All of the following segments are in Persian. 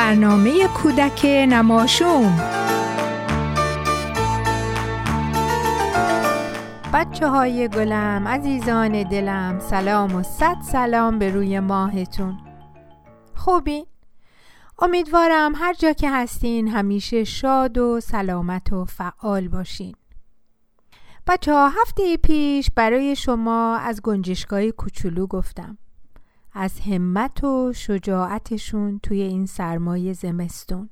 برنامه کودک نماشوم. بچه های گلم عزیزان دلم سلام و صد سلام به روی ماهتون. خوبی؟ امیدوارم هر جا که هستین همیشه شاد و سلامت و فعال باشین. بچه ها هفته پیش برای شما از گنجشگاه کوچولو گفتم. از همت و شجاعتشون توی این سرمایه زمستون.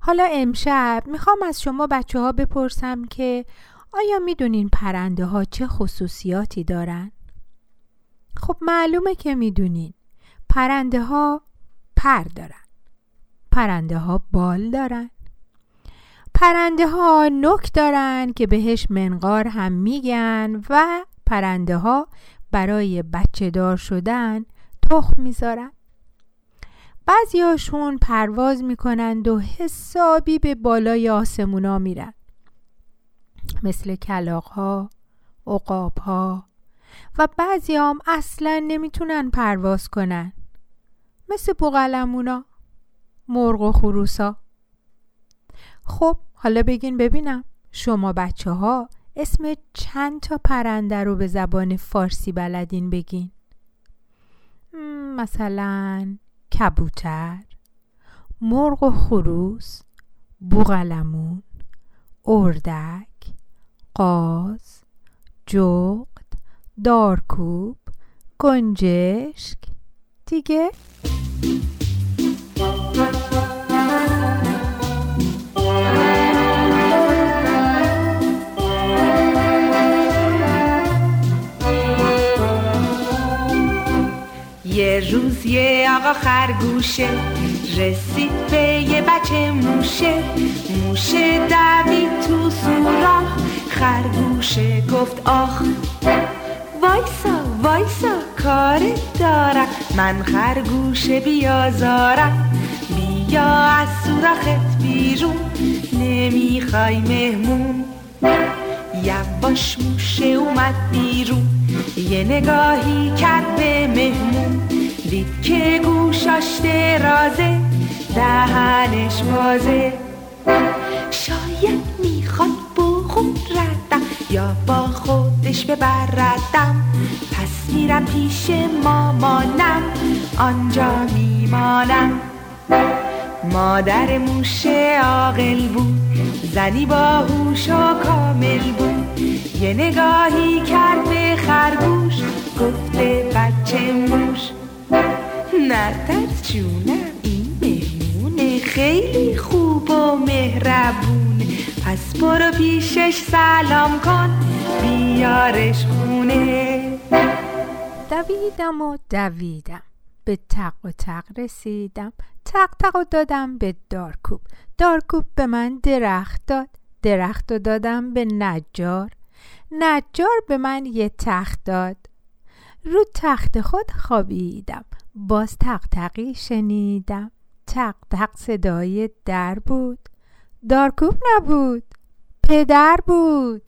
حالا امشب می‌خوام از شما بچه ها بپرسم که آیا می‌دونین پرنده ها چه خصوصیاتی دارن؟ خب معلومه که می‌دونین. پرنده ها پر دارن. پرنده ها بال دارن. پرنده ها نک دارن که بهش منقار هم میگن و پرنده ها برای بچه دار شدن تخم می‌ذارن بعضیاشون پرواز می‌کنند و حسابی به بالای آسمونا میرن. مثل کلاق ها عقاب ها و بعضی هم اصلا نمی‌تونن پرواز کنن. مثل بوغلمونا مرغ و خروسا. خب حالا بگین ببینم شما بچه ها اسم چند تا پرنده رو به زبان فارسی بلدین بگین؟ مثلا کبوتر مرغ و خروس بوغلمون اردک قاز جغد دارکوب گنجشک. دیگه؟ آقا خرگوشه رسید به یه بچه موشه. موشه دوید تو سوراخ. خرگوشه گفت آخ وایسا وایسا کار دارم. من خرگوشه بیازارم. بیا از سوراخت بیرون. نمی‌خوای مهمون. یواش موشه اومد بیرون. یه نگاهی کرد به مهمون. دید که گوشاش درازه دهنش بازه. شاید می‌خواد بخوردم یا با خودش ببردم پس میرم پیش مامانم آنجا میمانم. مادر موشه عاقل بود زنی با هوش و کامل بود. یه نگاهی کرد به خرگوش گفته بچه موش نترس جونم این مهمونه. خیلی خوب و مهربونه. پس برو پیشش سلام کن بیارش خونه. دویدم و دویدم. به تق و تق رسیدم. تق تق و دادم به دارکوب. دارکوب به من درخت داد. درخت و دادم به نجار. نجار به من یه تخت داد. رو تخت خود خوابیدم. باز تق تقی شنیدم. تق تق صدای در بود. دارکوب نبود. پدر بود.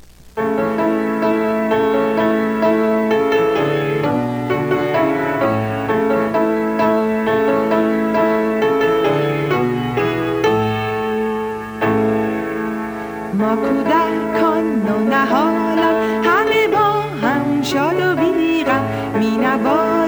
ما کودکان و نهالان همه با هم شاد و بیغم. می نوازیم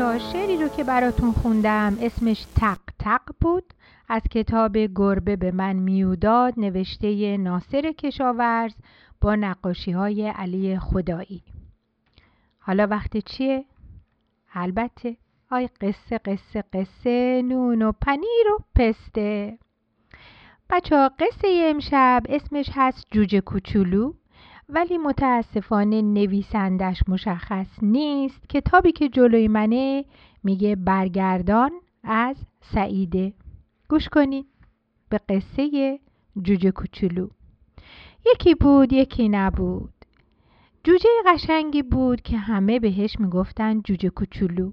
ها شعری رو که براتون خوندم اسمش تق تق بود. از کتاب گربه به من میوداد نوشته ناصر کشاورز با نقاشی های علی خدایی. حالا وقت چیه؟ البته. آی قصه قصه قصه نون و پنیر و پسته. بچه ها قصه امشب اسمش هست جوجه کوچولو. ولی متاسفانه نویسندش مشخص نیست کتابی که جلوی منه میگه برگردان از سعیده. گوش کنید به قصه جوجه کوچولو. یکی بود یکی نبود. جوجه قشنگی بود که همه بهش می‌گفتن جوجه کوچولو.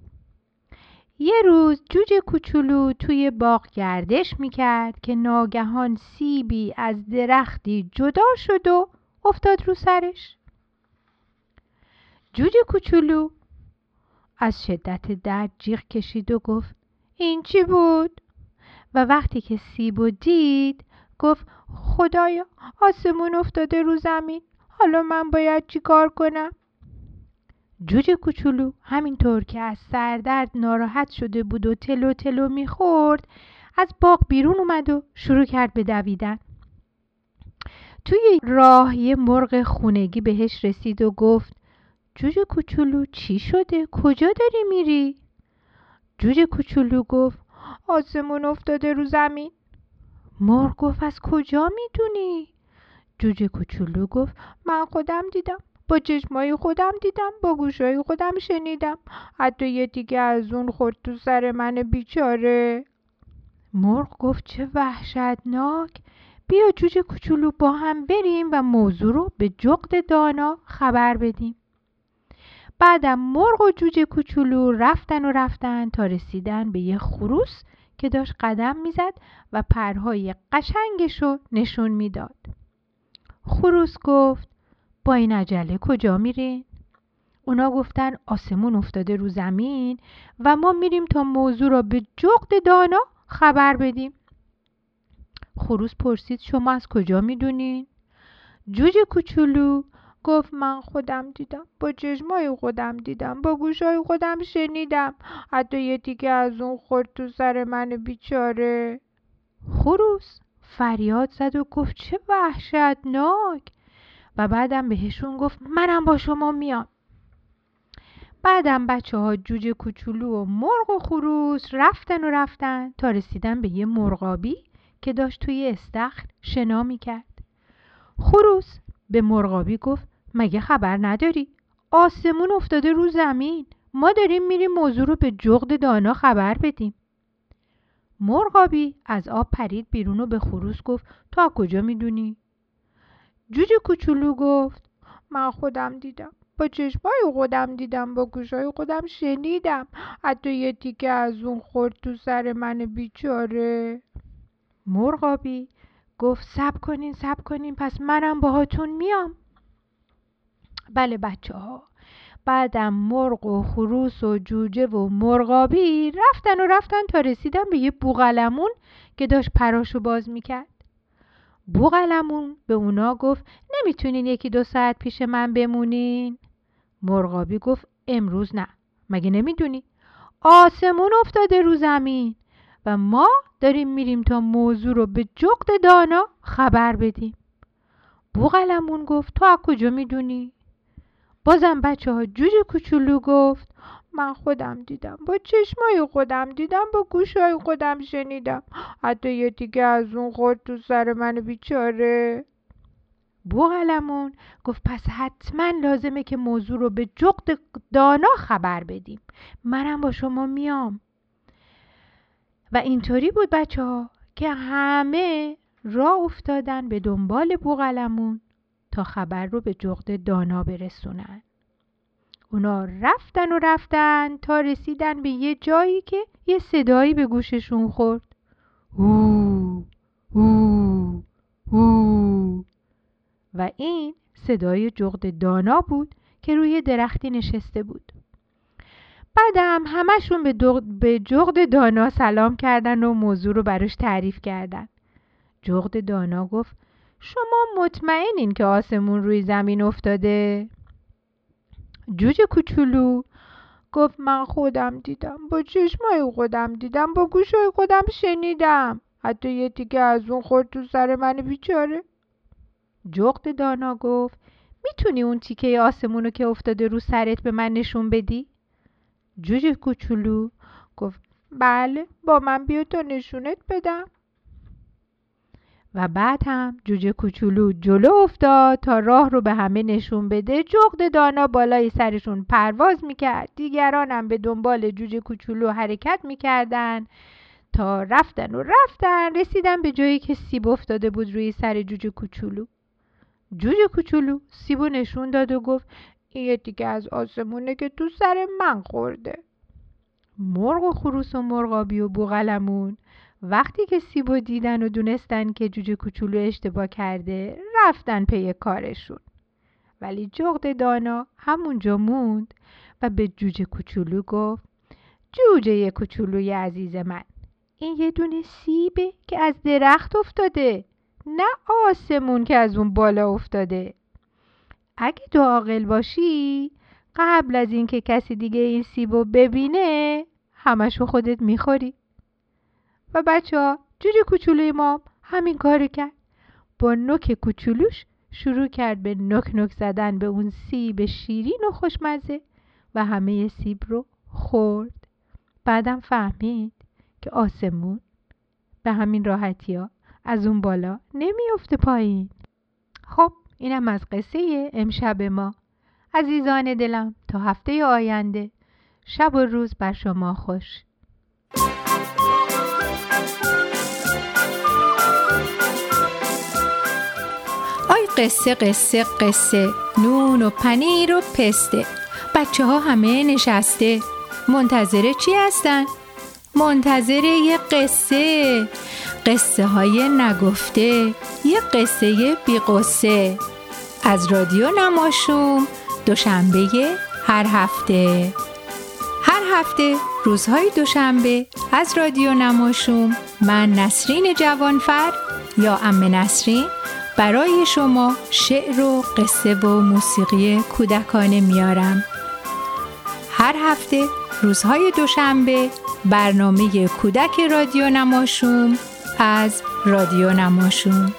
یه روز جوجه کوچولو توی باغ گردش می‌کرد که ناگهان سیبی از درختی جدا شد و افتاد رو سرش جوجه کوچولو از شدت درد جیغ کشید و گفت این چی بود؟ و وقتی که سیب و دید گفت خدایا آسمون افتاده رو زمین حالا من باید چی کار کنم؟ جوجه کوچولو همینطور که از سردرد ناراحت شده بود و تلو تلو می‌خورد از باغ بیرون اومد و شروع کرد به دویدن توی راه یه مرغ خونگی بهش رسید و گفت جوجه کوچولو چی شده؟ کجا داری میری؟ جوجه کوچولو گفت آسمون افتاده رو زمین مرغ گفت از کجا می‌دونی؟ جوجه کوچولو گفت من خودم دیدم با چشمای خودم دیدم با گوشای خودم شنیدم حتی یه دیگه از اون خورد تو سر من بیچاره مرغ گفت چه وحشتناک بیا جوجه کوچولو با هم بریم و موضوع رو به جغد دانا خبر بدیم. بعدم مرغ و جوجه کوچولو رفتن و رفتن تا رسیدن به یه خروس که داشت قدم می‌زد و پرهای قشنگش رو نشون می‌داد. خروس گفت با این عجله کجا میرین؟ اونا گفتن آسمون افتاده رو زمین و ما میریم تا موضوع را به جغد دانا خبر بدیم. خروس پرسید شما از کجا می‌دونین؟ جوجه کوچولو گفت من خودم دیدم با چشمای خودم دیدم با گوشای خودم شنیدم. حتی یه تیکه از اون خورد تو سر من بیچاره. خروس فریاد زد و گفت چه وحشتناک. و بعدم بهشون گفت منم با شما میام. بعدم بچه ها جوجه کوچولو و مرغ و خروس رفتن و رفتن تا رسیدن به یه مرغابی. که داشت توی استخر شنا می‌کرد. خروس به مرغابی گفت مگه خبر نداری؟ آسمون افتاده رو زمین. ما داریم میریم موضوع رو به جغد دانا خبر بدیم. مرغابی از آب پرید بیرون و به خروس گفت تو از کجا می‌دونی؟ جوجه کوچولو گفت من خودم دیدم. با چشمای خودم دیدم. با گوشای خودم شنیدم. حتی یه تیکه از اون خورد تو سر من بیچاره. مرغابی گفت سب کنین سب کنین پس منم باهاتون میام. بله بچه ها بعدم مرغ و خروس و جوجه و مرغابی رفتن و رفتن تا رسیدن به یه بوغلمون که داشت پراشو باز می‌کرد. بوغلمون به اونا گفت نمی‌تونین یکی دو ساعت پیش من بمونین؟ مرغابی گفت امروز نه. مگه نمی‌دونی؟ آسمون افتاده رو زمین. و ما داریم میریم تا موضوع رو به جغد دانا خبر بدیم. بوغلمون گفت تو از کجا می‌دونی؟ بازم بچه ها جوجه کوچولو گفت من خودم دیدم با چشمای خودم دیدم با گوشای خودم شنیدم. حتی یه دیگه از اون خورد تو سر من بیچاره. بوغلمون گفت پس حتما لازمه که موضوع رو به جغد دانا خبر بدیم. منم با شما میام. و اینطوری بود بچه ها که همه را افتادن به دنبال بوغلمون تا خبر رو به جغد دانا برسونن. اونا رفتن و رفتن تا رسیدن به یه جایی که یه صدایی به گوششون خورد. هو هو هو. و این صدای جغد دانا بود که روی درختی نشسته بود. بعدم همشون به, به جغد دانا سلام کردن و موضوع رو براش تعریف کردن جغد دانا گفت شما مطمئنین که آسمون روی زمین افتاده؟ جوجه کوچولو گفت من خودم دیدم با چشمای خودم دیدم با گوشای خودم شنیدم حتی یه تیکه از اون خورد تو سر من بیچاره جغد دانا گفت می‌تونی اون تیکه آسمونو که افتاده رو سرت به من نشون بدی؟ جوجه کوچولو گفت بله با من بیا تا نشونت بدم. و بعد هم جوجه کوچولو جلو افتاد تا راه رو به همه نشون بده. جغد دانا بالای سرشون پرواز می‌کرد. دیگران هم به دنبال جوجه کوچولو حرکت می‌کردن تا رفتن و رفتن. رسیدن به جایی که سیب افتاده بود روی سر جوجه کوچولو. جوجه کوچولو سیبو نشون داد و گفت این یه دیگه از آسمونه که تو سر من خورده. مرغ و خروس و مرغابی و بوغلمون. وقتی که سیبو دیدن و دونستن که جوجه کوچولو اشتباه کرده رفتن پی کارشون. ولی جغد دانا همونجا موند و به جوجه کوچولو گفت جوجه کوچولوی عزیز من این یه دونه سیبه که از درخت افتاده نه آسمون که از اون بالا افتاده. اگه تو عاقل باشی قبل از اینکه کسی دیگه این سیبو ببینه همشو خودت می‌خوری. و بچه ها جوجه کوچولوی ما همین کارو کرد. با نوک کوچولوش شروع کرد به نوک نوک زدن به اون سیب شیرین و خوشمزه و همه سیب رو خورد. بعدم فهمید که آسمون به همین راحتی ها از اون بالا نمیافته پایین. خب اینم از قصه امشب ما. عزیزان دلم تا هفته آینده. شب و روز بر شما خوش. آی قصه قصه قصه. نون و پنیر و پسته. بچه ها همه نشسته. منتظر چی هستن؟ منتظر یه قصه. قصه های نگفته. یه قصه بی قصه. از رادیو نماشوم دوشنبه هر هفته. هر هفته روزهای دوشنبه از رادیو نماشوم من نسرین جوانفر یا ام نسرین برای شما شعر و قصه و موسیقی کودکانه میارم. هر هفته روزهای دوشنبه برنامه کودک رادیو نماشوم از رادیو نماشوم